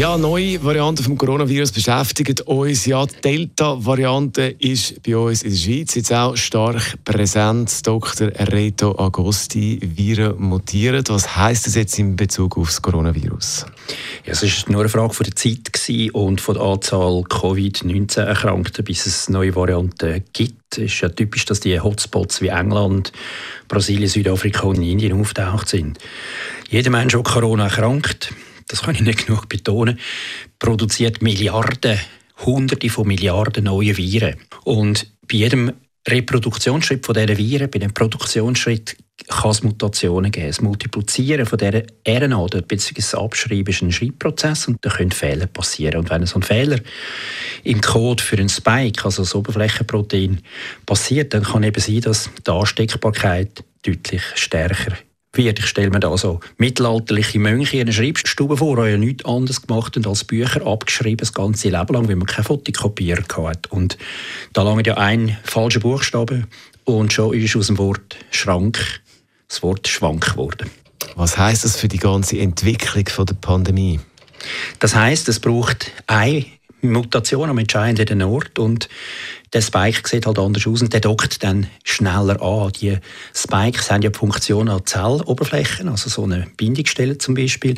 ja, neue Varianten vom Coronavirus beschäftigen uns. Ja, die Delta-Variante ist bei uns in der Schweiz jetzt auch stark präsent. Dr. Reto Agosti, Viren mutieren. Was heißt das jetzt in Bezug auf das Coronavirus? Ja, es war nur eine Frage von der Zeit und von der Anzahl Covid-19-Erkrankten, bis es neue Varianten gibt. Es ist ja typisch, dass die Hotspots wie England, Brasilien, Südafrika und Indien auftaucht sind. Jeder Mensch, der Corona erkrankt, das kann ich nicht genug betonen, produziert Milliarden, Hunderte von Milliarden neue Viren. Und bei jedem Reproduktionsschritt von diesen Viren, bei dem Produktionsschritt kann es Mutationen geben. Das Multiplizieren von dieser RNA, bzw. das Abschreiben ist ein Schreibprozess und da können Fehler passieren. Und wenn so ein Fehler im Code für ein Spike, also das Oberflächenprotein, passiert, dann kann eben sein, dass die Ansteckbarkeit deutlich stärker wird. Ich stelle mir da so mittelalterliche Mönche in einer Schreibstube vor, die ja nichts anderes gemacht haben als Bücher abgeschrieben, das ganze Leben lang, weil man keine Fotokopierer hatte. Und da lange ja ein falscher Buchstabe und schon ist aus dem Wort Schrank das Wort schwank geworden. Was heißt das für die ganze Entwicklung der Pandemie? Das heißt, es braucht eine Mutation am entscheidenden Ort und der Spike sieht halt anders aus und der dockt dann schneller an. Die Spikes haben ja die Funktion an Zelloberflächen, also so eine Bindungsstelle zum Beispiel,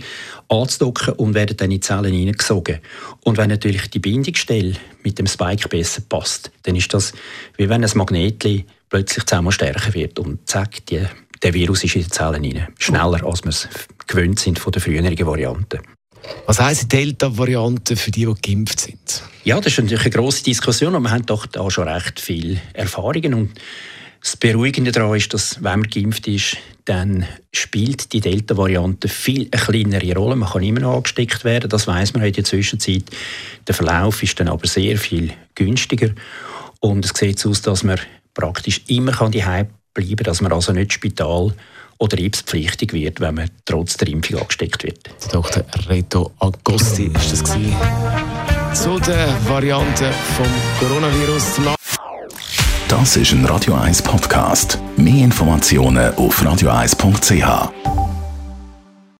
anzudocken und werden dann in die Zellen hineingesogen. Und wenn natürlich die Bindungsstelle mit dem Spike besser passt, dann ist das wie wenn ein Magnet plötzlich zehnmal stärker wird und zack, die, der Virus ist in die Zellen hinein. Schneller, als wir es gewöhnt sind von der früheren Variante. Was heisst die Delta-Variante für die, die geimpft sind? Ja, das ist natürlich eine grosse Diskussion, aber wir haben doch da schon recht viele Erfahrungen. Und das Beruhigende daran ist, dass, wenn man geimpft ist, dann spielt die Delta-Variante viel eine kleinere Rolle. Man kann immer noch angesteckt werden, das weiß man in der Zwischenzeit. Der Verlauf ist dann aber sehr viel günstiger. Und es sieht so aus, dass man praktisch immer kann die bleiben kann, dass man also nicht Spital oder impfpflichtig wird, wenn man trotz der Impfung angesteckt wird. Dr. Reto Agosti ist das gewesen. Zu der Variante vom Coronavirus. Das ist ein Radio 1 Podcast. Mehr Informationen auf radio1.ch.